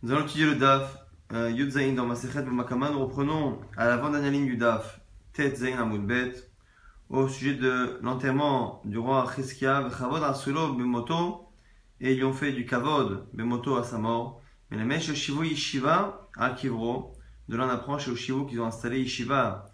Nous allons étudier le DAF, euh, Yud Zayin dans Masechet Makama. Nous reprenons à l'avant-dernière ligne du DAF, Tet Zayin Amoudbet, au sujet de l'enterrement du roi Cheskia, Vechavod Asulo Bemoto, et ils ont fait du Kavod Bemoto à sa mort. Mais les mèches Shivu Yeshiva à Kivro, de là on apprend chez Oshivu qu'ils ont installé Yeshiva,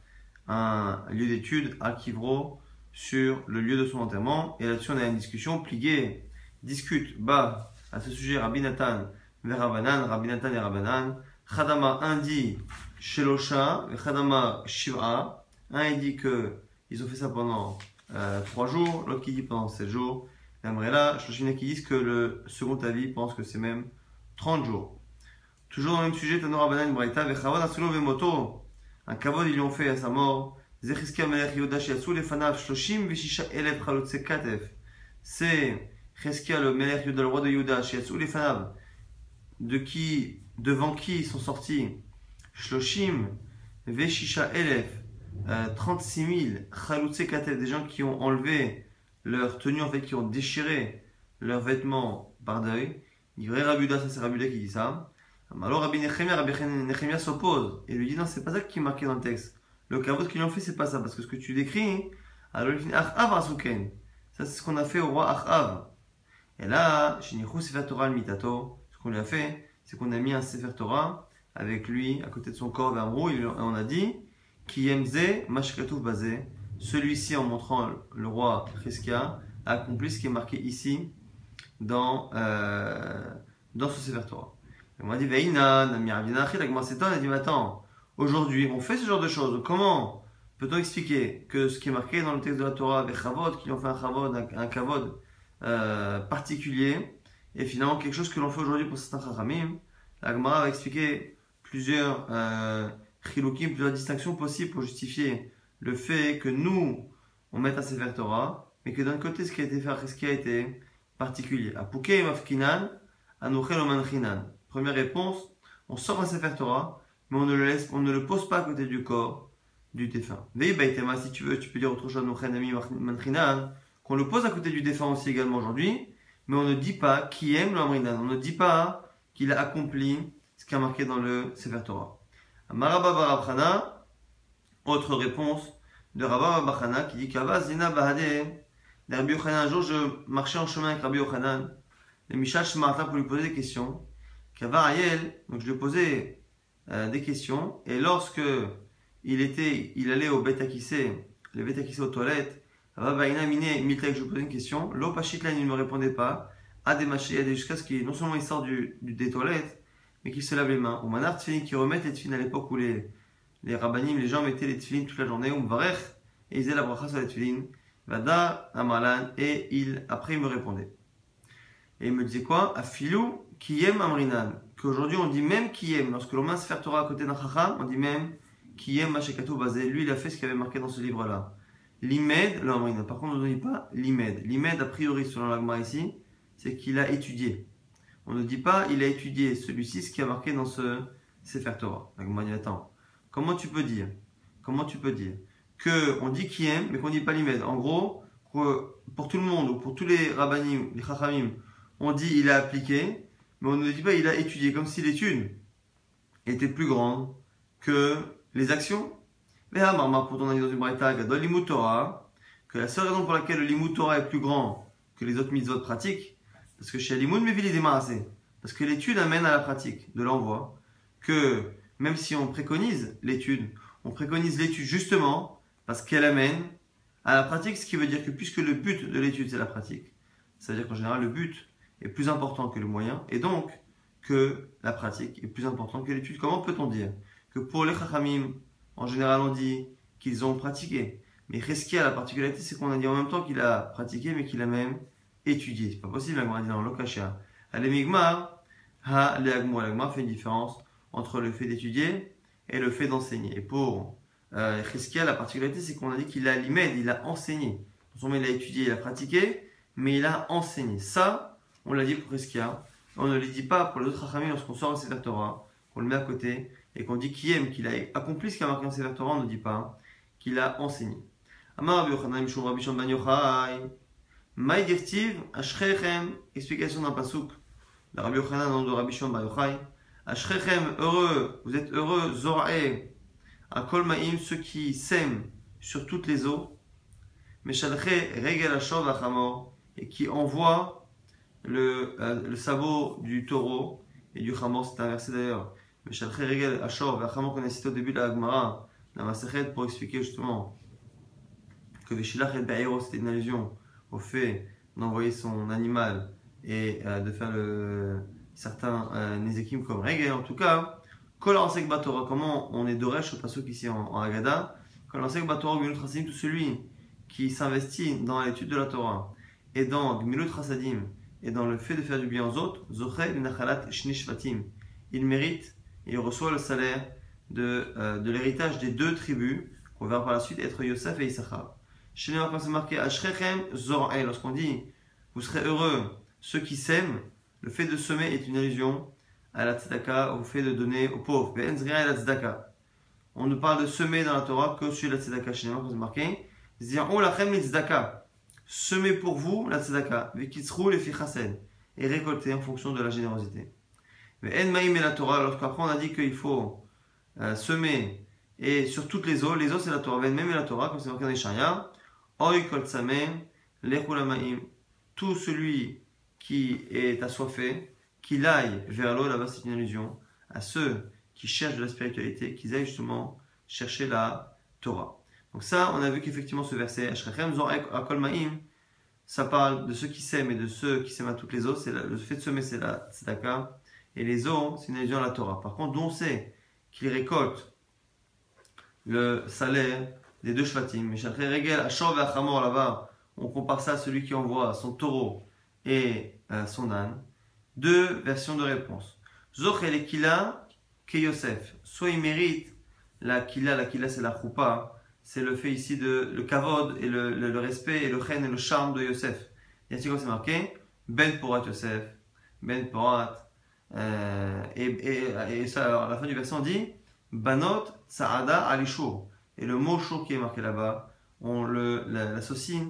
un lieu d'étude à Kivro, sur le lieu de son enterrement. Et là-dessus on a une discussion. Pligué discute, bas, à ce sujet Rabbi Nathan Verabanan, Rabbi Nathan et Rabbanan. Khadama, un dit Shelosha, et Shiva. Un il dit que ils ont fait ça pendant euh, trois jours, l'autre qui dit pendant sept jours. Et là, Shoshina qui disent que le second avis pense que c'est même 30 jours. Toujours dans le même sujet, Tanor Rabbanan Braïta, Vechavod Asulo Vemoto. Un kavod ils lui ont fait à sa mort. Zechizkia Melech Yoda Shiatsu Lefanav Shloshim Vishisha Elef Chalotse Katef. C'est Cheskia le Melech Yoda, le roi de Yuda, Shiatsu Lefanav de qui, devant qui sont sortis Shloshim, Veshisha Elef, 36 000 Chaloutse Katev, des gens qui ont enlevé leur tenue, en fait, qui ont déchiré leurs vêtements par deuil. Il vrai Rabuda, ça c'est Rabuda qui dit ça. Alors Rabbi Nechemia, s'oppose et lui dit non, c'est pas ça qui est marqué dans le texte. Le kavod qu'ils ont fait, c'est pas ça, parce que ce que tu décris, alors il Asuken. Ça, c'est ce qu'on a fait au roi Achav. Et là, Shinichu Torah Mitato, qu'on lui a fait, c'est qu'on a mis un Sefer Torah avec lui à côté de son corps vers et on a dit Ki yemze mashkatuf bazé. Celui-ci, en montrant le roi Cheskia, a accompli ce qui est marqué ici dans, euh, dans ce Sefer Torah. On a dit Veina, la Gmarsetan, a dit Mais attends, aujourd'hui, on fait ce genre de choses. Comment peut-on expliquer que ce qui est marqué dans le texte de la Torah, avec Chavod, qu'ils ont fait un Chavod, un, un Kavod euh, particulier, et finalement quelque chose que l'on fait aujourd'hui pour certains la Gemara va expliquer plusieurs euh, plusieurs distinctions possibles pour justifier le fait que nous, on mette un Sefer Torah, mais que d'un côté, ce qui a été fait, ce qui a été particulier. Mafkinan. Première réponse, on sort un Sefer Torah, mais on ne le laisse, on ne le pose pas à côté du corps du défunt. Veïbaïtema, si tu veux, tu peux dire autre chose, anouchenami manchinan, qu'on le pose à côté du défunt aussi également aujourd'hui, mais on ne dit pas qui aime l'amrinan, on ne dit pas qu'il a accompli ce qui est marqué dans le Sefer Torah. Maraba autre réponse de Rabba Barabchana qui dit qu'Ava Zina Bahade, Rabbi Yochanan, un jour je marchais en chemin avec Rabbi Yochanan, le Mishash Martin pour lui poser des questions, qu'Ava donc je lui posais euh, des questions, et lorsque il était, il allait au Beth Akissé, le Beth Akissé aux toilettes, Rabaïna Miné Mitlek, je lui posais une question, L'Opachitlan, il ne me répondait pas, à des jusqu'à ce qu'il, non seulement il sort du, du, des toilettes, mais qu'il se lave les mains. Ou manar tfilin qui remettent les tfilin à l'époque où les, les rabbanim, les gens mettaient les tfilin toute la journée, ou mvarech, et ils faisaient la bracha sur les vada amalan, et il, après il me répondait. Et il me disait quoi? Afilou qui aime amrinan, qu'aujourd'hui on dit même qui aime, lorsque l'on un sefer Torah à côté d'un chacham, on dit même qui aime machekatou bazé, lui il a fait ce qu'il avait marqué dans ce livre-là. L'imed, par contre on ne dit pas l'imed. L'imed, a priori, selon l'agma ici, c'est qu'il a étudié. On ne dit pas il a étudié celui-ci, ce qui a marqué dans ce Sefer Torah. L'agma dit attends, comment tu peux dire Comment tu peux dire que on dit qui aime, mais qu'on ne dit pas l'imed? En gros, pour tout le monde ou pour tous les rabbanim, les chachamim, on dit il a appliqué, mais on ne dit pas il a étudié, comme si l'étude était plus grande que les actions. Ah, Marma, pour ton dans une braïta, que la seule raison pour laquelle le est plus grand que les autres mitzvot pratiques, parce que chez l'imut Mevili démarré, parce que l'étude amène à la pratique de l'envoi, que même si on préconise l'étude, on préconise l'étude justement parce qu'elle amène à la pratique, ce qui veut dire que puisque le but de l'étude c'est la pratique, ça veut dire qu'en général le but est plus important que le moyen, et donc que la pratique est plus importante que l'étude. Comment peut-on dire que pour les chachamim, en général on dit qu'ils ont pratiqué, mais Reskia, la particularité, c'est qu'on a dit en même temps qu'il a pratiqué, mais qu'il a même étudié. C'est pas possible, la dit dans l'Okasha. Alemigma, ha leagmo. L'agma fait une différence entre le fait d'étudier et le fait d'enseigner. Et pour euh, la particularité, c'est qu'on a dit qu'il a l'imed, il a enseigné. Seulement il a étudié, il a pratiqué, mais il a enseigné. Ça, on l'a dit pour Reskia. On ne le dit pas pour les autres Rachamim lorsqu'on sort le Sefer Torah, qu'on le met à côté, et qu'on dit qui aime, qu'il a accompli ce qu'il a marqué dans Torah, on ne dit pas qu'il a enseigné. Amar Ben. Explication d'un pasouk. Le Rabbi Yochanan, de Rabbi Shon Ben Yochai. Ashrechem, heureux, vous êtes heureux, Zorae, à Kolmaïm, ceux qui sèment sur toutes les eaux, Meshalche, Regel Ashov Achamor, et qui envoient le, euh, le sabot du taureau et du Hamor, c'est inversé d'ailleurs. Meshalche, Regel Ashov Achamor, qu'on a cité au début de la Agmara, la Masachet, pour expliquer justement que Veshilach et Be'ero, c'était une allusion au fait d'envoyer son animal et euh, de faire le, certains euh, comme Regel. En tout cas, Kol Ansek Batora, comment on est Doresh au Pasuk ici en, en Agada Kol Ansek Batora, Gmilut Chasadim, tout celui qui s'investit dans l'étude de la Torah. Et dans Gmilut Chasadim et dans le fait de faire du bien aux autres, Zochel Nachalat Shnishvatim, il mérite et il reçoit le salaire de, euh, de l'héritage des deux tribus qu'on verra par la suite être Yosef et Issachar. Chez les quand c'est marqué Ashrechem Zor'el, lorsqu'on dit vous serez heureux, ceux qui sèment, le fait de semer est une allusion à la tzedaka, au fait de donner aux pauvres. On ne parle de semer dans la Torah que sur la tzedaka. Chez les quand c'est marqué Zir'u lachem tzedaka. Semez pour vous la tzedaka, fichasen, et récoltez en fonction de la générosité. En maïm et la Torah, lorsqu'après on a dit qu'il faut euh, semer et sur toutes les eaux, les eaux c'est la Torah, même et la Torah, comme c'est marqué dans les Shaya, Oy kol lechulamaim, tout celui qui est assoiffé, qu'il aille vers l'eau, là-bas c'est une allusion, à ceux qui cherchent de la spiritualité, qu'ils aillent justement chercher la Torah. Donc ça, on a vu qu'effectivement ce verset, ça parle de ceux qui s'aiment et de ceux qui s'aiment à toutes les eaux, c'est le fait de semer c'est la tzedaka, et les eaux, c'est une à la Torah. Par contre, on sait qu'il récolte le salaire des deux shvatim, là-bas, on compare ça à celui qui envoie son taureau et euh, son âne. Deux versions de réponse. Zoch et Kila, que Yosef. Soit il mérite la Kila, la Kila c'est la choupa, c'est le fait ici de le kavod et le, le, respect et le chen et le charme de Yosef. Et ainsi comme c'est marqué, Ben Porat Yosef, Ben Porat. Euh, et, et, et, ça, à la fin du verset on dit, Banot Saada Alishur. Et le mot shur qui est marqué là-bas, on l'associe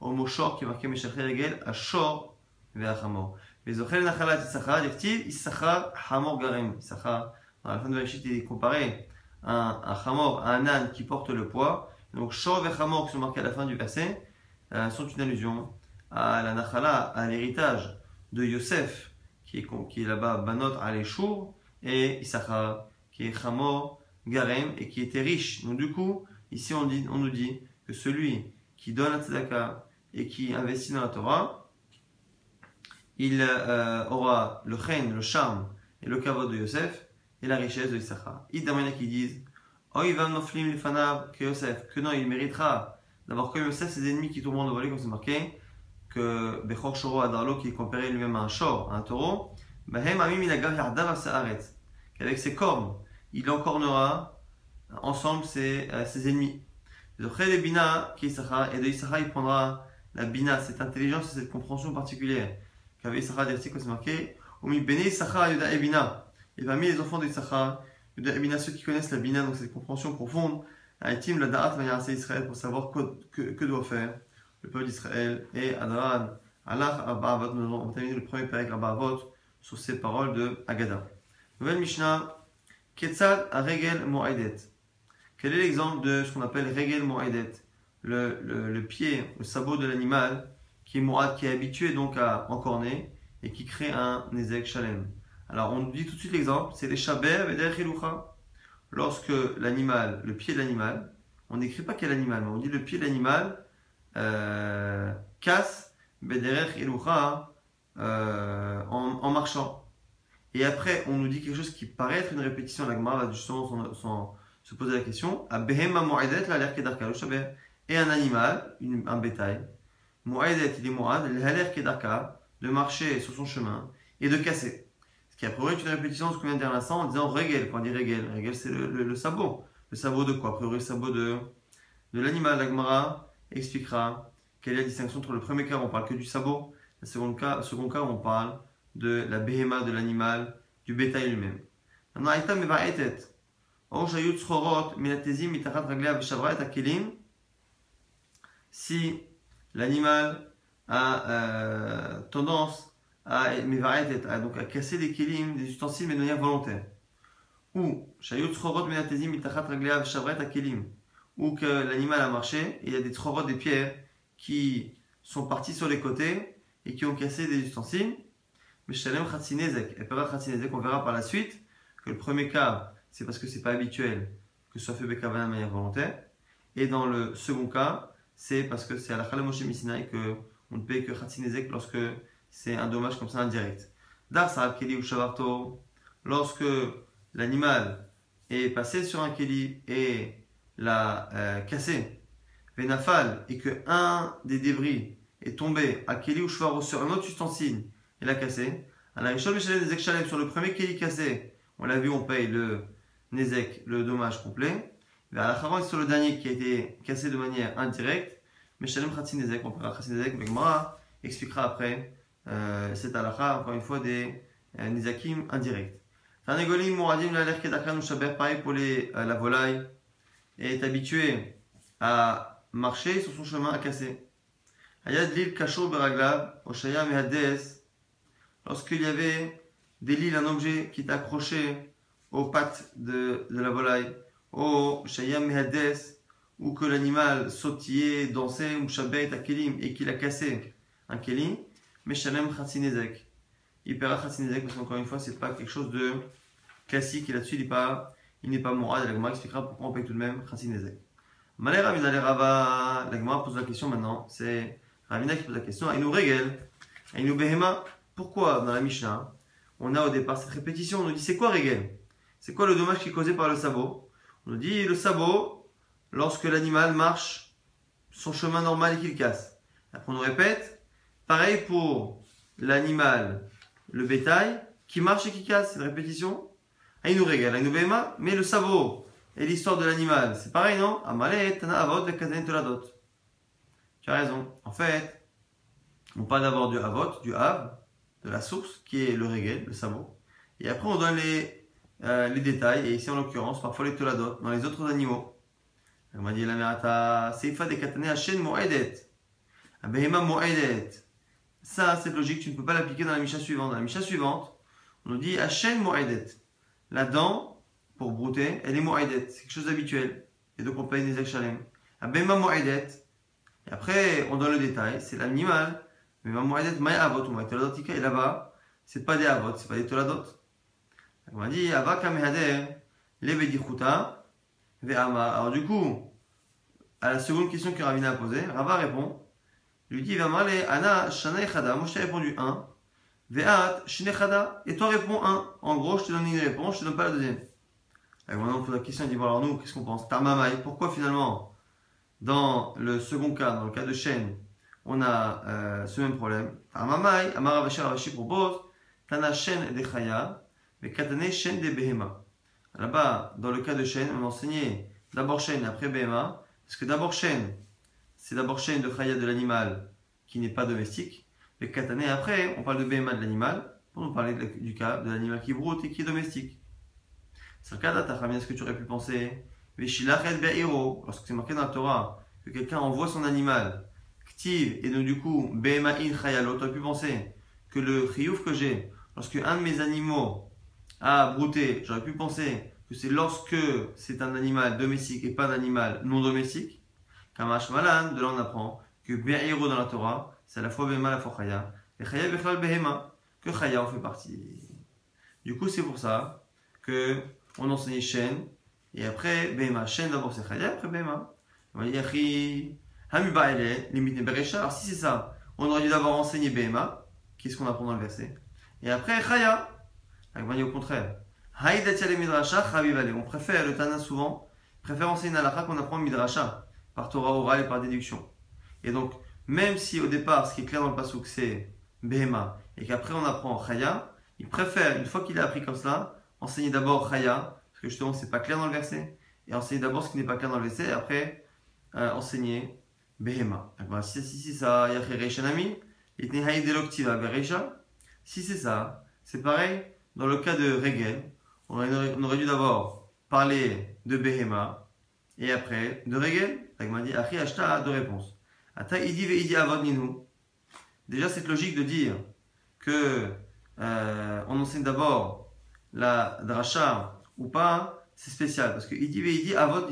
au mot shor qui est marqué Meshachar Regel, à shor ve'achamor. Vezochel nachalat Issachar, dit Issachar hamor garem. Issachar, dans la fin de Bereshit, il est comparé à un, un hamor, à un âne qui porte le poids. Donc shor ve'achamor qui sont marqués à la fin du verset euh, sont une allusion à la nachala, à l'héritage de Yosef, qui est, qui est là-bas Banot Aleshur, et Issachar, qui est hamor garem, et qui était riche. Donc du coup, ici on, dit, on nous dit que celui qui donne la tzedaka et qui investit dans la Torah, il euh, aura le chen, le charme et le kavod de Yosef et la richesse de Issachar. Il y qui disent noflim que Yosef, que non, il méritera d'avoir comme Yosef ses ennemis qui tourmentent devant lui, comme c'est marqué, que Bechor Shoro Adarlo, qui est comparé lui-même à un shor, à un taureau, qu'avec ses cornes, il encornera ensemble ses, euh, ses ennemis. Et de Issachar, il prendra la bina, cette intelligence et cette compréhension particulière. Qu'avait Issachar dit c'est marqué? Omi bene Issachar Yuda et bina. Et parmi les enfants d'Issachar, Yuda et bina, ceux qui connaissent la bina, donc cette compréhension profonde, Aïtim la da'at va Israël pour savoir que, que, doit faire le peuple d'Israël. Et Adran, Allah Abba nous avons terminé le premier père Abba sur ces paroles de Agada. Nouvelle Mishnah, Ketzad Regel Moedet. Quel est l'exemple de ce qu'on appelle Regel Moedet le, le, pied, le sabot de l'animal qui est qui est habitué donc à encorner et qui crée un Nezek Shalem. Alors on dit tout de suite l'exemple, c'est les Shaber et Lorsque l'animal, le pied de l'animal, on n'écrit pas quel animal, mais on dit le pied de l'animal casse Bederech euh, en, marchant. Et après, on nous dit quelque chose qui paraît être une répétition. La Gemara va justement se poser la question. La Kedarka, et un animal, un bétail, Moaedet, il est Moad, l'air Kedaka, de marcher sur son chemin et de casser. Ce qui a priori est une répétition de ce qu'on vient de dire l'instant en disant Regel, quand on dit Regel, Regel c'est le, sabot. Le sabot de quoi? A priori, le sabot de, de l'animal. L'Agmara expliquera quelle est la distinction entre le premier cas où on parle que du sabot, le second cas, le second cas où on parle de la béhéma de l'animal, du bétail lui-même. Shayut si l'animal a euh, tendance à, à, donc à casser des kelim, des ustensiles, mais de manière volontaire. Ou, ou que l'animal a marché il y a des tchorot, des pierres qui sont partis sur les côtés et qui ont cassé des ustensiles. Mais Shalem Khatsinezek, et on verra par la suite que le premier cas, c'est parce que c'est pas habituel que ce soit fait Bekavana de manière volontaire. Et dans le second cas, c'est parce que c'est à la Khalamoshe Misinaï que on ne paye que Khatsinezek lorsque c'est un dommage comme ça indirect. Dar Keli ou Shavarto, lorsque l'animal est passé sur un Keli et l'a euh, cassé, Venafal, et que un des débris est tombé à Keli ou Shvaro sur un autre ustensile et l'a cassé, à la Rishon des sur le premier Keli cassé, on l'a vu, on paye le Nezek, le dommage complet. Vers la sur le dernier qui a été cassé de manière indirecte, mais Shalem Khatsi Nezek, on paiera Khatsi Nezek, mais expliquera après euh, cette halakha, encore une fois, des euh, Nezakim indirects. Tanegolim, Mouradim, la Kedakran ou Shaber, pareil pour les, euh, la volaille, est habitué à marcher sur son chemin à casser. Lorsqu'il y avait des lits, un objet qui est accroché aux pattes de, de la volaille, au Shayam ou que l'animal sautillait, dansait, ou Shabbat Kelim, et qu'il a cassé un Kelim, mais Shalem Khatsinezek. Paiera Khatsinezek parce qu'encore une fois, c'est pas quelque chose de classique, et là-dessus, il pas, il n'est pas moral, la Gemara expliquera pourquoi on paye tout de même Khatsinezek. Malé Ravina Rava, la Gemara pose la question maintenant, c'est Ravina qui pose la question, Aïnou Regel, Aïnou Behema, pourquoi dans la Mishnah, on a au départ cette répétition, on nous dit c'est quoi Regel? C'est quoi le dommage qui est causé par le sabot? On nous dit le sabot, lorsque l'animal marche son chemin normal et qu'il casse. Après on nous répète, pareil pour l'animal, le bétail, qui marche et qui casse, c'est une répétition? Régale, il nous béma, mais le sabot et l'histoire de l'animal, c'est pareil, non? Avot, Tu as raison. En fait, on parle d'abord du avot, du av, de la source, qui est le régel, le sabot. Et après, on donne les, euh, les détails, et ici en l'occurrence, parfois les toladot, dans les autres animaux. On m'a dit la merata, seifa de katane hachen moedet. Abehema moedet. Ça, cette logique, tu ne peux pas l'appliquer dans la Misha suivante. Dans la Misha suivante, on nous dit hachen moedet. La dent, pour brouter, elle est moedet. C'est quelque chose d'habituel. Et donc on paye des shalem. Abehema moedet. Et après, on donne le détail, c'est l'animal. Mais ma moedet, ma avot, ou ma toladotika, et là-bas, c'est pas des avot, c'est pas des toladot. On dit, avaka mehader, levedichuta, alors du coup, à la seconde question que Ravina a posée, Rava répond, lui dit, aller Ana, Shana moi je t'ai répondu 1, Ve'at, Shinechada, et toi réponds 1. En gros, je te donne une réponse, je te donne pas la deuxième. Et maintenant, on pose la question, il dit, bon alors nous, qu'est-ce qu'on pense? Tamamai, pourquoi finalement, dans le second cas, dans le cas de Shen, on a euh, ce même problème? Tamamai, Amara Ravashi propose, Tana Shen de Chaya, mais Katane Shen de Behema. Là-bas, dans le cas de Shen, on enseignait d'abord Shen après Bema, parce que d'abord Shen, c'est d'abord Shen de Chaya de l'animal qui n'est pas domestique, et Katane après, on parle de Bema de l'animal, pour nous parler du cas de l'animal qui broute et qui est domestique. C'est le cas d'Atachamia, ce que tu aurais pu penser lorsque c'est marqué dans la Torah que quelqu'un envoie son animal, Ktiv, et donc du coup, Bema in Chayalo, tu aurais pu penser que le chiyuv que j'ai, lorsque un de mes animaux à brouter, j'aurais pu penser que c'est lorsque c'est un animal domestique et pas un animal non domestique? Kamash Malan, de là on apprend que Be'iro dans la Torah, c'est la fois Behema, la fois Chaya. Et Chaya Bechlal Behema, que Chaya en fait partie. Du coup, c'est pour ça que on enseignait Shen, et après Behema. Shen d'abord c'est Chaya, après Behema. On dire limite Beresha. Alors si c'est ça, on aurait dû d'abord enseigner Behema, qu'est-ce qu'on apprend dans le verset? Et après Chaya. Au contraire. On préfère, le Tana souvent, préfère enseigner une qu'on apprend Midrasha, par Torah orale et par déduction. Et donc, même si au départ, ce qui est clair dans le Pasuk, c'est Behema, et qu'après on apprend Chaya, il préfère, une fois qu'il a appris comme cela, enseigner d'abord Chaya, parce que justement c'est pas clair dans le verset, et enseigner d'abord ce qui n'est pas clair dans le verset, et après euh, enseigner Behema. Si c'est ça, si c'est ça, c'est pareil dans le cas de Regel, on aurait, dû d'abord parler de Behema et après de Regel. m'a dit Achi Ashta deux réponses. Idi Déjà, cette logique de dire que euh, on enseigne d'abord la dracha ou pas, c'est spécial parce il dit avot.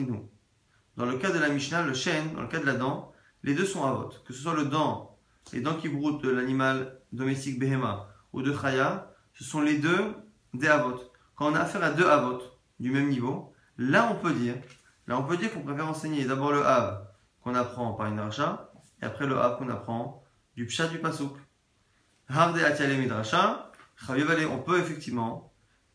Dans le cas de la Mishnah, le chêne, dans le cas de la dent, les deux sont avot. Que ce soit le dent, les dents qui broutent de l'animal domestique behema ou de chaya, ce sont les deux des avot. Quand on a affaire à deux avot du même niveau, là on peut dire, là on peut dire qu'on préfère enseigner d'abord le av qu'on apprend par une dracha et après le av qu'on apprend du pshat du pasouk. Harde atiale midrasha, on peut effectivement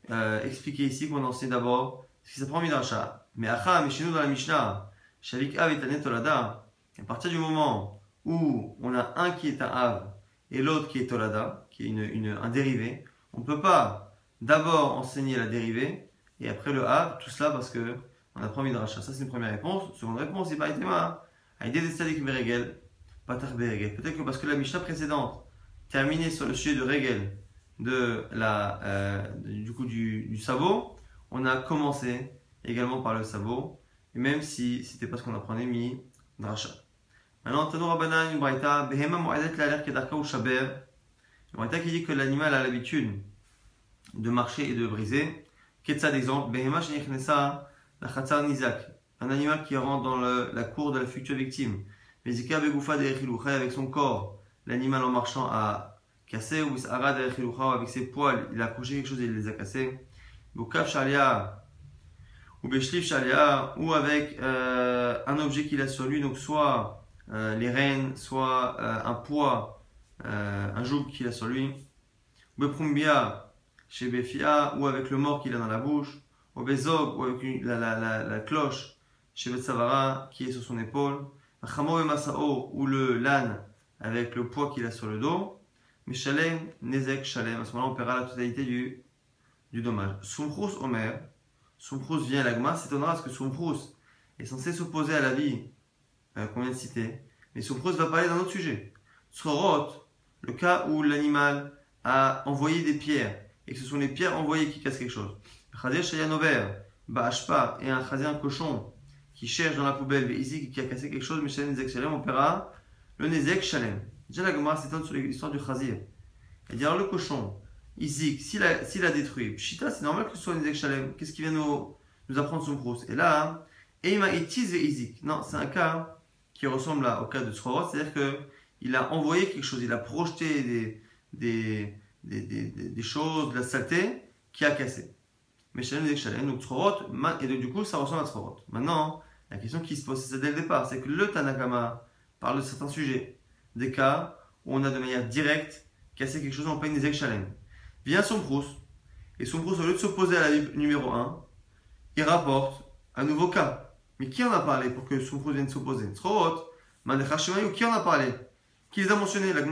euh, expliquer ici qu'on enseigne d'abord ce qui s'apprend midrasha. Mais acha, nous dans la Mishnah, Shavik Av à partir du moment où on a un qui est un Av et l'autre qui est Tolada, qui est une, un dérivé, on ne peut pas d'abord enseigner la dérivée et après le Av, tout cela parce que on apprend Midrasha. Ça, c'est une première réponse. Seconde réponse, c'est pas Itema. Aïdé des Patach Beregel. Peut-être que parce que la Mishnah précédente terminait sur le sujet de Regel, de la, euh, du coup du, du sabot, on a commencé également par le sabot et même si c'était pas ce qu'on apprenait mi dracha. Maintenant, Tano Rabbanan, une Behema Moadet l'air Kedarka ou Shaber. Une qui dit que l'animal a l'habitude de marcher et de briser. Ketsa d'exemple, Behema Shenichnesa, la Khatsar Nizak. Un animal qui rentre dans la cour de la future victime. Avec son corps. L'animal en marchant a cassé, ou avec ses poils, il a accroché quelque chose et il les a cassés. Boukaf Shalia, ou Beshlif Shalia, ou avec euh, un objet qu'il a sur lui, donc soit euh, les rênes, soit euh, un poids, un joug qu'il a sur lui. Ou Beprumbia chez Befia, ou avec le mort qu'il a dans la bouche. Ou Bezog, ou avec la, la, la, la, cloche chez Betsavara qui est sur son épaule. Chamo et Masao, ou le l'âne avec le poids qu'il a sur le dos. Mais Shalem, Nezek, Shalem, à ce moment-là on paiera la totalité du, du dommage. Sumchus Omer, Soumprous vient à l'agma, s'étonnera parce que Soumprous est censé s'opposer à la vie euh, qu'on vient de citer. Mais Soumprous va parler d'un autre sujet. Srorot, le cas où l'animal a envoyé des pierres et que ce sont les pierres envoyées qui cassent quelque chose. Chazer Shayanover, Ba'ashpa et un chazer, un cochon qui cherche dans la poubelle, ici qui a cassé quelque chose, Michel Nezek Shalem, on paiera le Nezek Shalem. Déjà la Gemara s'étonne sur l'histoire du chazir. Elle dit alors le cochon, Izik, s'il a, a détruit, Pshita, c'est normal que ce soit un Shalem. Qu'est-ce qui vient nous, nous apprendre son prose Et là, Eima Itiz et Izik. Non, c'est un cas qui ressemble au cas de Srorot, c'est-à-dire qu'il a envoyé quelque chose, il a projeté des, des, des, des, des choses, de la saleté, qui a cassé. Mais Shalem Nezek Shalem, donc Srorot, et donc du coup, ça ressemble à Srorot. Maintenant, la question qui se pose, c'est dès le départ, c'est que le Tanakama parle de certains sujets, des cas où on a de manière directe cassé quelque chose en plein des Shalem. Vient son Sompros, et Sompros, au lieu de s'opposer à la numéro 1, il rapporte un nouveau cas. Mais qui en a parlé pour que Sompros vienne s'opposer? Srot, ou qui en a parlé? Qui les a mentionnés? La il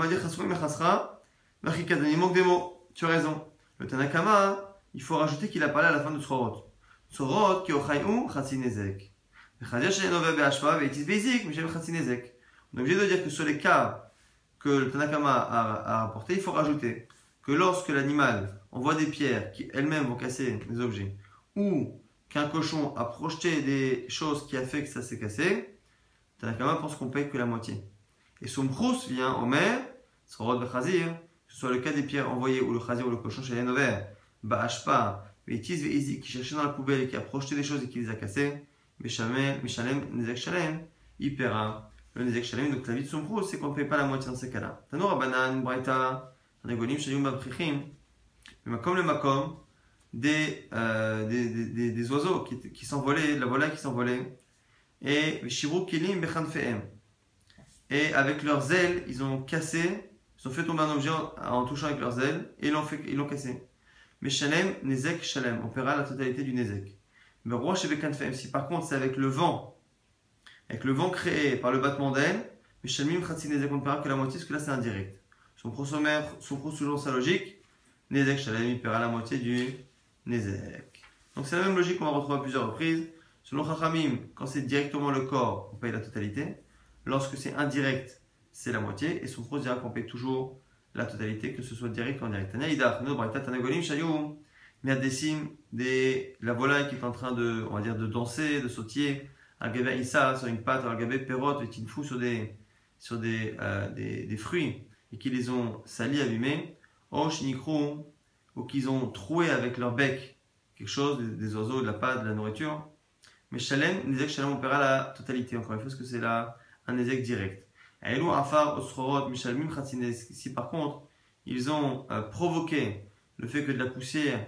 manque des mots. Tu as raison. Le Tanakama, il faut rajouter qu'il a parlé à la fin de Srot. Srot, qui ou Chatsinezek. On est obligé de dire que sur les cas que le Tanakama a, a il faut rajouter que lorsque l'animal envoie des pierres qui elles-mêmes vont casser des objets, ou qu'un cochon a projeté des choses qui a fait que ça s'est cassé, Tanakama pense qu'on paye que la moitié. Et son brous vient au maire, son de chazir, que ce soit le cas des pierres envoyées ou le chazir ou le cochon chez les novaires, Ba'ashpa, Veizi, qui cherchait dans la poubelle et qui a projeté des choses et qui les a cassées, Mishalem, Nezek Shalem, il paiera le Nezek Shalem. Donc la vie de son brous, c'est qu'on ne paye pas la moitié dans ces cas-là. Tanoura Banan, Braita, comme le makom des, euh, des, des, des, oiseaux qui, qui s'envolaient, la volaille qui s'envolait. Et Et avec leurs ailes, ils ont cassé, ils ont fait tomber un objet en, touchant avec leurs ailes et ils l'ont cassé. Mais Shalem, Nezek, Shalem, on paiera la totalité du Nezek. Si par contre c'est avec le vent, avec le vent créé par le battement d'ailes, mais Shalmim Khatsi Nezek, on ne paiera que la moitié parce que là c'est indirect. Son prosomère, son selon sa logique, Nezek Shalem, paiera la moitié du Nezek. Donc c'est la même logique qu'on va retrouver à plusieurs reprises. Selon Chachamim, quand c'est directement le corps, on paye la totalité. Lorsque c'est indirect, c'est la moitié. Et son pros dira qu'on paye toujours la totalité, que ce soit direct ou indirect. Miadessim, des, la volaille qui est en train de, on va dire, de danser, de sautiller. Al-Gabé Issa sur une pâte, Al-Gabé Perot, et fou sur des, sur des, euh, des, des fruits et qui les ont salis, abîmés, Oh, shinikrou, ou qu'ils ont troué avec leur bec quelque chose, des, oiseaux, de la pâte, de la nourriture. Mais Shalem, Nezek Shalem, on la totalité, encore une fois, parce que c'est là un Nezek direct? Aïlou, Afar, Osrorot, Mishalmim. Si par contre, ils ont euh, provoqué le fait que de la poussière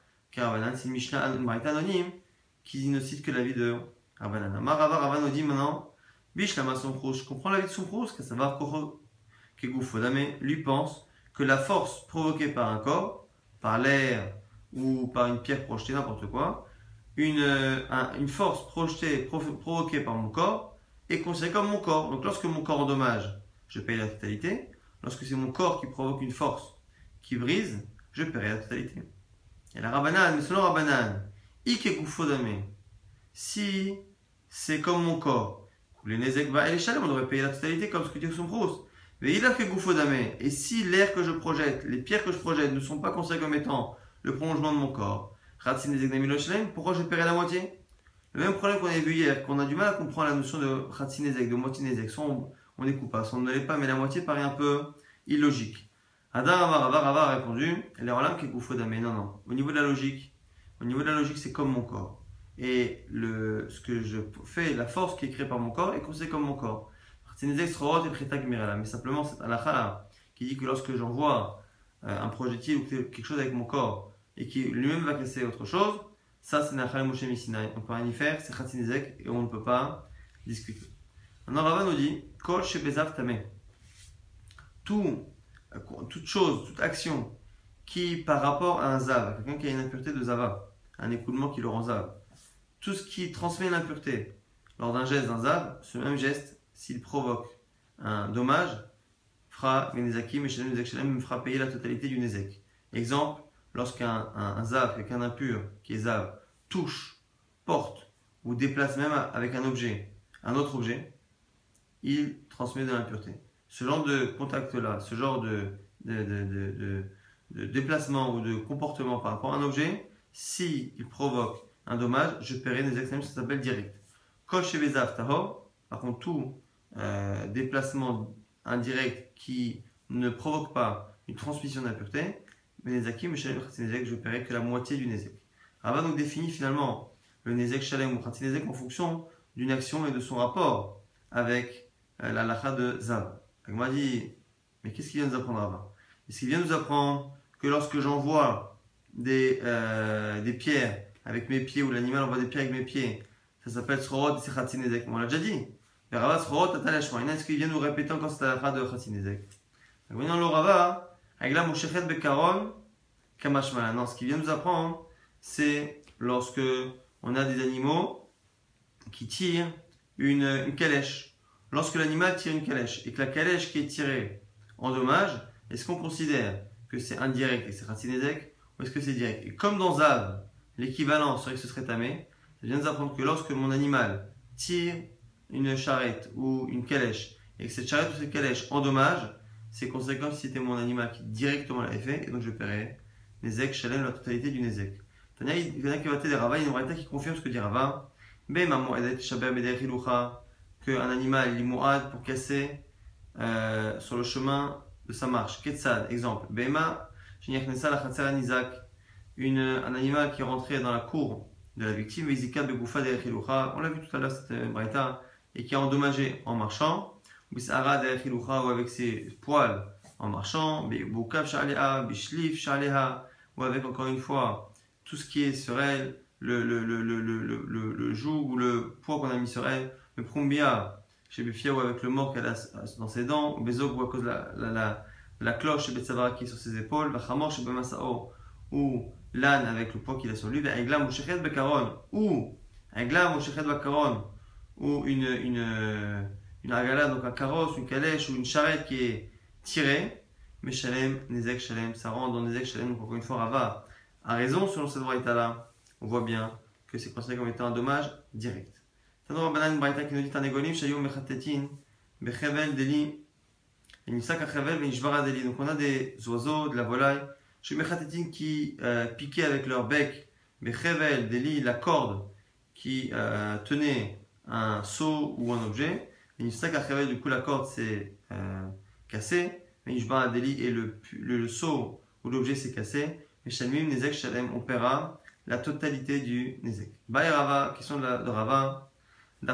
Karavanan, c'est une Mishnah, anonyme, qui ne cite que la vie de Ravanan. Marava Ravan nous dit maintenant, Bish Lama Somprous, je comprends la vie de ça va que Goufodame lui pense que la force provoquée par un corps, par l'air ou par une pierre projetée, n'importe quoi, une, un, une force projetée, provoquée par mon corps est considérée comme mon corps. Donc lorsque mon corps endommage, je paye la totalité. Lorsque c'est mon corps qui provoque une force qui brise, je paierai la totalité. Et la rabanane, mais selon rabanane, ikekufodame, si c'est comme mon corps, les nezek va et les on devrait payer la totalité comme ce que dit son brousse. Mais il a fait goufodame, et si l'air que je projette, les pierres que je projette ne sont pas considérées comme étant le prolongement de mon corps, pourquoi je paierai la moitié? Le même problème qu'on avait vu hier, qu'on a du mal à comprendre la notion de Khatsinezek, de moitié Soit on, on coupable, soit on ne l'est pas, mais la moitié paraît un peu illogique. Adar Avar a répondu, les Rolam Mais non, non. Au niveau de la logique, au niveau de la logique, c'est comme mon corps. Et le, ce que je fais, la force qui est créée par mon corps, est considérée comme mon corps. Mais simplement, c'est Allah qui dit que lorsque j'envoie euh, un projectile ou quelque chose avec mon corps, et qui lui-même va casser autre chose, ça c'est Nachal Moshe Misinai. On peut rien y faire, c'est Khatinezek et on ne peut pas discuter. Maintenant Rava nous dit Kol Shebezav. Tout, toute chose, toute action qui par rapport à un Zav, quelqu'un qui a une impureté de Zava, un écoulement qui le rend Zav, tout ce qui transmet l'impureté lors d'un geste d'un Zav, ce même geste, s'il provoque un dommage, fera et fera payer la totalité du Nezek. Exemple, lorsqu'un un, zav, quelqu'un d'impur, qui est zav, touche, porte ou déplace même avec un objet, un autre objet, il transmet de l'impureté. Ce genre de contact-là, ce genre de, de, déplacement ou de comportement par rapport à un objet, s'il il provoque un dommage, je paierai des extrêmes, ça s'appelle direct. Shevezav tahor, par contre, tout euh, déplacement indirect qui ne provoque pas une transmission d'impureté, je paierai que la moitié du Nezek. Rava donc définit finalement le Nezek Shalem ou Khatinezek en fonction d'une action et de son rapport avec euh, la lacha de Zav. Il m'a dit, mais qu'est-ce qu'il vient nous apprendre Rava Est-ce qu'il vient nous apprendre que lorsque j'envoie des, euh, des pierres avec mes pieds ou l'animal envoie des pierres avec mes pieds, ça s'appelle Srorot et Khatinezek On l'a déjà dit. Mais Rava Srorot, Est-ce qu'il vient nous répéter encore cette lacha de Khatinezek Voyons le Rava, non, ce qui vient nous apprendre, c'est lorsque on a des animaux qui tirent une, une calèche. Lorsque l'animal tire une calèche et que la calèche qui est tirée endommage, est-ce qu'on considère que c'est indirect et c'est racinésec ou est-ce que c'est direct? Et comme dans Zav, l'équivalent serait que ce serait tamé, ça vient nous apprendre que lorsque mon animal tire une charrette ou une calèche et que cette charrette ou cette calèche endommage, c'est conséquent si c'était mon animal qui directement l'avait fait, et donc je paierais Nezek, Shalem, la totalité du Nezek. Tania, il y en a qui va des Rava, il y a qui confirme ce que dit Rava. Qu'un animal est pour casser euh, sur le chemin de sa marche. Ketsad, exemple. Bema, une, un animal qui est rentré dans la cour de la victime, on l'a vu tout à l'heure, c'était Braïta, et qui a endommagé en marchant. Ou avec ses poils en marchant, ou avec encore une fois tout ce qui est sur elle, le, le, le, le, le, le joug ou le poids qu'on a mis sur elle, le prumbia chez Befia ou avec le mort qu'elle a dans ses dents, ou Bezog ou à cause de la, la, cloche chez Betsavara qui est sur ses épaules, chez Bemasao, ou l'âne avec le poids qu'il a sur lui, Aiglam ou Shechet Bekaron, ou Aiglam ou Shechet Bekaron, ou une, une une agala, donc un carrosse, une calèche ou une charrette qui est tirée, Meshalem, Nezek, Shalem, ça rentre dans Nezek, Shalem, donc encore une fois, Rava a raison selon cette braïta là. On voit bien que c'est considéré comme étant un dommage direct. Tano braïta qui nous dit Tanegolim, Shayou Mechatetin, Bechevel, Deli, et Nisak Achevel, Venishvara Deli. Donc on a des oiseaux, de la volaille, Shayou Mechatetin qui euh, piquaient avec leur bec, Bechevel, Deli, la corde qui euh, tenait un seau ou un objet. Et Nisak Achevel, du coup la corde s'est euh, cassée. Venishvara Deli et le, le, le seau ou l'objet s'est cassé. Et Shalmim, Nezek, Shalem, on paiera la totalité du Nezek. Baï Rava, question de, la, de Rava. Si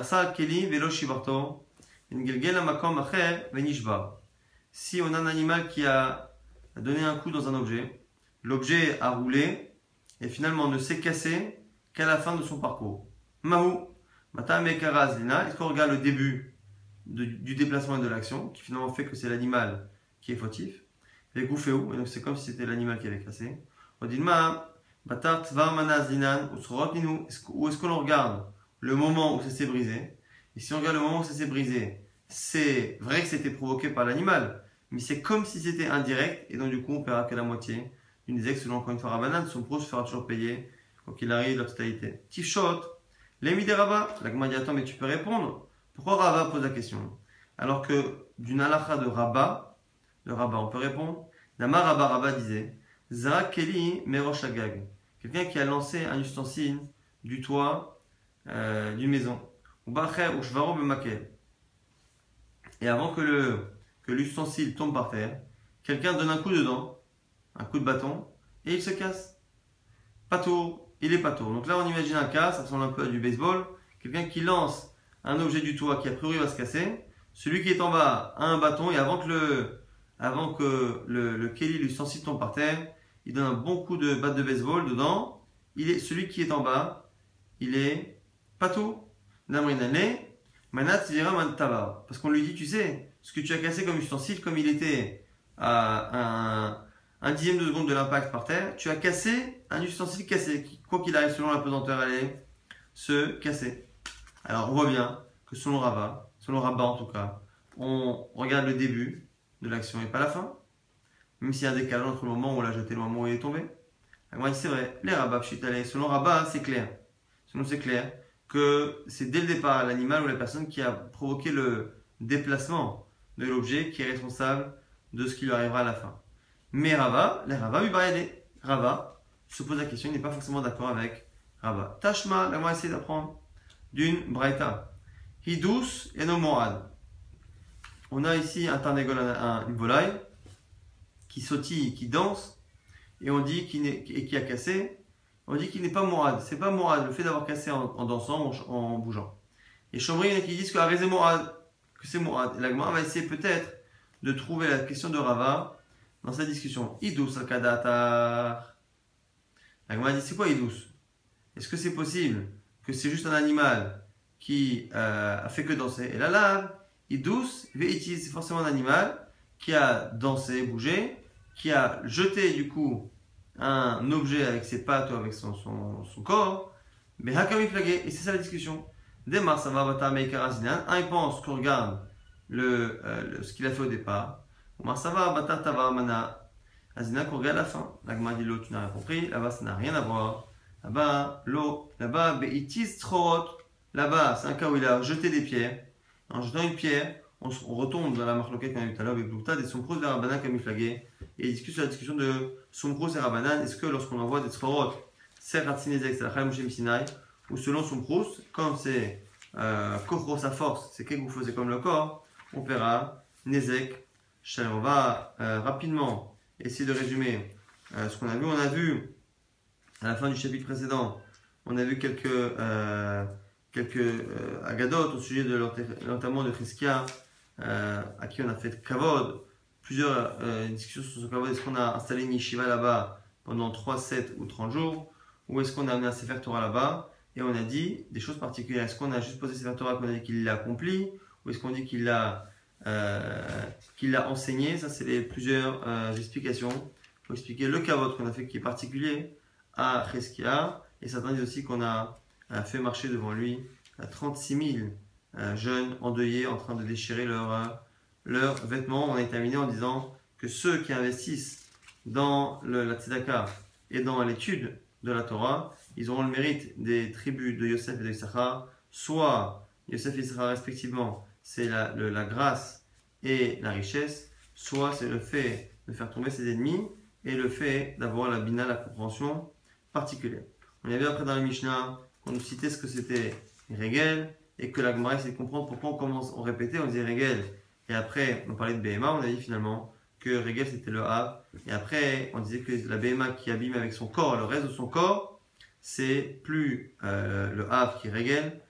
on a un animal qui a donné un coup dans un objet, l'objet a roulé et finalement ne s'est cassé qu'à la fin de son parcours. Mahou, est-ce qu'on regarde le début du déplacement et de l'action, qui finalement fait que c'est l'animal qui est fautif, et et donc c'est comme si c'était l'animal qui avait cassé. Odilma, Batar Tvar où est-ce qu'on regarde? Le moment où ça s'est brisé Et si on regarde le moment où ça s'est brisé, c'est vrai que c'était provoqué par l'animal, mais c'est comme si c'était indirect, et donc du coup on paiera qu'à la moitié. Une des ex, selon encore une fois Rabbanan, son pro se fera toujours payer, quoi qu'il arrive, la totalité. Tifshot, l'émi des Rabat, la dit attends, mais tu peux répondre. Pourquoi Rabat pose la question? Alors que d'une halakha de Rabat, de Rabat, on peut répondre. Namar Rabat Rabat disait Zara Keli quelqu'un qui a lancé un ustensile du toit euh, d'une maison. Et avant que le que l'ustensile tombe par terre, quelqu'un donne un coup dedans, un coup de bâton, et il se casse. Patour, il est patour. Donc là, on imagine un cas, ça ressemble un peu à du baseball. Quelqu'un qui lance un objet du toit qui a priori va se casser. Celui qui est en bas a un bâton, et avant que le, avant que le, le Kelly, l'ustensile tombe par terre, il donne un bon coup de batte de baseball dedans. Il est, celui qui est en bas, il est Namrinane, manat. Parce qu'on lui dit, tu sais, ce que tu as cassé comme ustensile, comme il était à un, dixième de seconde de l'impact par terre, tu as cassé un ustensile cassé, quoi qu'il arrive selon la pesanteur, allait se casser. Alors on voit bien que selon Rabat, selon Rabat en tout cas, on regarde le début de l'action et pas la fin, même s'il y a un décalage entre le moment où on l'a jeté et le moment où il est tombé. Moi, c'est vrai, les Rabat, selon Rabat, c'est clair. Selon c'est clair que c'est dès le départ l'animal ou la personne qui a provoqué le déplacement de l'objet qui est responsable de ce qui lui arrivera à la fin. Mais Rava, les Rava, Rava se pose la question, il n'est pas forcément d'accord avec Rava. Tashma, là, on va essayer d'apprendre d'une Braïta. Hidous et no Morad. On a ici un tarnégol, un, une volaille, qui sautille, qui danse, et on dit qu'il et qui a cassé, on dit qu'il n'est pas morad. C'est pas morad, le fait d'avoir cassé en, dansant, en, en, bougeant. Et Chambry, il y en a qui disent que c'est morad, que c'est morad. Et la Gemara va essayer peut-être de trouver la question de Rava dans sa discussion. Idous al-kadatar. La Gemara dit c'est quoi idous Est-ce que c'est possible que c'est juste un animal qui euh, a fait que danser? Et là, là, idous, c'est forcément un animal qui a dansé, bougé, qui a jeté du coup un objet avec ses pattes ou avec son, son, son corps, mais flagué, et c'est ça la discussion. Démarre, ça va, Un, il pense qu'on regarde le, euh, le ce qu'il a fait au départ. Ça va, Bata Tava Mana. Azina, qu'on regarde la fin. L'agma dit l'eau, tu n'as rien compris. Là-bas, ça n'a rien à voir. Là-bas, l'eau. Là-bas, Beitis Trot. Là-bas, c'est un cas où il a jeté des pierres. En jetant une pierre, on, on retombe dans la marloquette qu'on a vu tout à l'heure Bloutad et Somkros vers Rabanan comme flagué. Et discute sur la discussion de Somkros et Rabanan. Est-ce que lorsqu'on envoie des Tzchorot, c'est Ratzinezek, c'est Sinai, ou selon Somkros, comme c'est euh, sa force, c'est chose, c'est comme le corps, on paiera Nezek. On va euh, rapidement essayer de résumer euh, ce qu'on a vu. On a vu à la fin du chapitre précédent, on a vu quelques, euh, quelques agadotes au sujet de l'enterrement de Cheskia, euh, à qui on a fait kavod, plusieurs euh, discussions sur ce kavod. Est-ce qu'on a installé une yeshiva là-bas pendant 3, 7 ou 30 jours Ou est-ce qu'on a amené un Sefer Torah là-bas Et on a dit des choses particulières. Est-ce qu'on a juste posé Sefer Torah qu'on a dit qu'il l'a accompli Ou est-ce qu'on dit qu'il l'a euh, qu'il l'a enseigné? Ça, c'est les plusieurs euh, explications. Faut expliquer le kavod qu'on a fait qui est particulier à Cheskia. Et certains disent aussi qu'on a, fait marcher devant lui 36 000 euh, jeunes endeuillés en train de déchirer leurs leur vêtements. On a terminé en disant que ceux qui investissent dans la tzedaka et dans l'étude de la Torah, ils auront le mérite des tribus de Yosef et de Issachar, soit Yosef et Issachar respectivement, c'est la, la grâce et la richesse, soit c'est le fait de faire tomber ses ennemis et le fait d'avoir la bina, la compréhension particulière. On a vu après dans la Mishnah qu'on nous citait ce que c'était Régel et que la Gemara essayait de comprendre pourquoi on commence, on répétait, on disait Régel et après on parlait de BMA, on a dit finalement que Régel c'était le Hav et après on disait que la BMA qui abîme avec son corps, le reste de son corps, c'est plus euh, le Hav qui est Régel,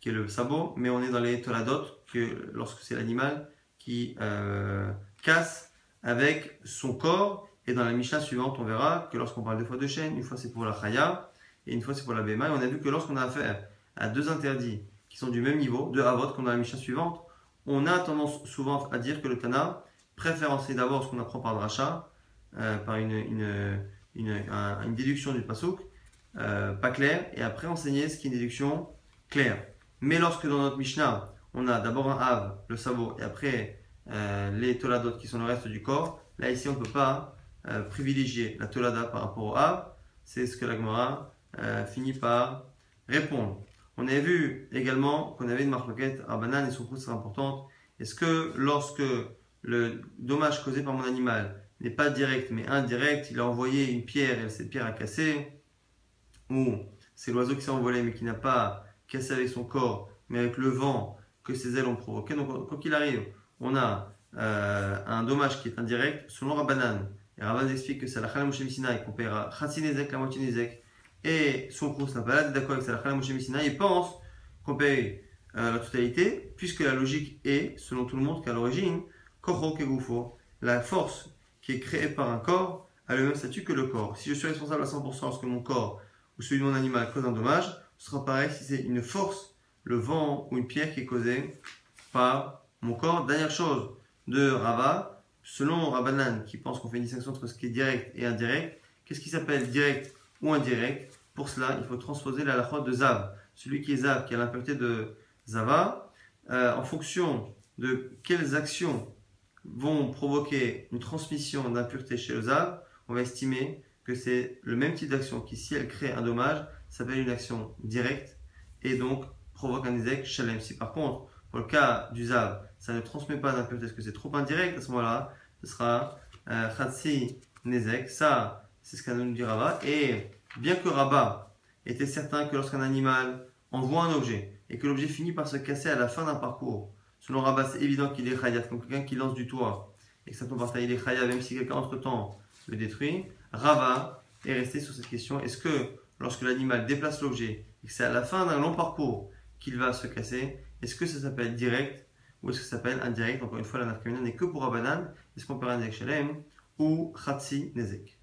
qui est le sabot, mais on est dans les Toladot, que lorsque c'est l'animal qui euh, casse avec son corps. Et dans la Mishnah suivante, on verra que lorsqu'on parle deux fois de chaîne, une fois c'est pour la Chaya et une fois c'est pour la Bema. Et on a vu que lorsqu'on a affaire à deux interdits qui sont du même niveau, deux Havot, comme dans la Mishnah suivante, on a tendance souvent à dire que le Tana préfère enseigner d'abord ce qu'on apprend par Dracha, euh, par une, une, une, un- une déduction du Pasuk, euh, pas claire, et après enseigner ce qui est une déduction claire. Mais lorsque dans notre Mishnah, on a d'abord un Hav, le sabot, et après euh, les Toladot qui sont le reste du corps, là ici on ne peut pas euh, privilégier la Tolada par rapport au Hav. C'est ce que la Gemara finit par répondre. On avait vu également qu'on avait une marloquette à banane et son coût très importante. Est-ce que lorsque le dommage causé par mon animal n'est pas direct mais indirect, il a envoyé une pierre et cette pierre a cassé, ou c'est l'oiseau qui s'est envolé mais qui n'a pas cassé avec son corps, mais avec le vent que ses ailes ont provoqué? Donc, quoi qu'il arrive, on a euh, un dommage qui est indirect selon Rabbanan. Et Rabbanan explique que c'est la Chala Moshe Messina et qu'on paiera Khatsinezek, la moitié. Et son cours l'air d'accord avec la Chala Moshe Messina. Il pense qu'on paye euh, la totalité, puisque la logique est, selon tout le monde, qu'à l'origine, Kegufo, la force qui est créée par un corps, a le même statut que le corps. Si je suis responsable à 100% lorsque mon corps ou celui de mon animal cause un dommage, ce sera pareil si c'est une force, le vent ou une pierre qui est causée par mon corps. Dernière chose de Rava, selon Rabbanan qui pense qu'on fait une distinction entre ce qui est direct et indirect, qu'est-ce qui s'appelle direct ou indirect? Pour cela, il faut transposer la halakha de Zav. Celui qui est Zav, qui a l'impureté de Zava, euh, en fonction de quelles actions vont provoquer une transmission d'impureté chez le Zav, on va estimer que c'est le même type d'action qui, si elle crée un dommage, s'appelle une action directe et donc provoque un Ezek Shalem. Si par contre, pour le cas du Zav, ça ne transmet pas d'impureté parce que c'est trop indirect, à ce moment-là, ce sera euh, Khatsi Nezek. Ça, c'est ce qu'a nous dit Rabat. Et bien que Rabat était certain que lorsqu'un animal envoie un objet et que l'objet finit par se casser à la fin d'un parcours, selon Rabat, c'est évident qu'il est Khayat, comme quelqu'un qui lance du toit et que ça tombe par terre, il est Khayat, même si quelqu'un entre-temps le détruit. Rava est resté sur cette question est-ce que lorsque l'animal déplace l'objet et que c'est à la fin d'un long parcours qu'il va se casser, est-ce que ça s'appelle direct ou est-ce que ça s'appelle indirect? Encore une fois, la n'est que pour Abanan. Est-ce qu'on peut Nezek Shalem ou Khatsi Nezek?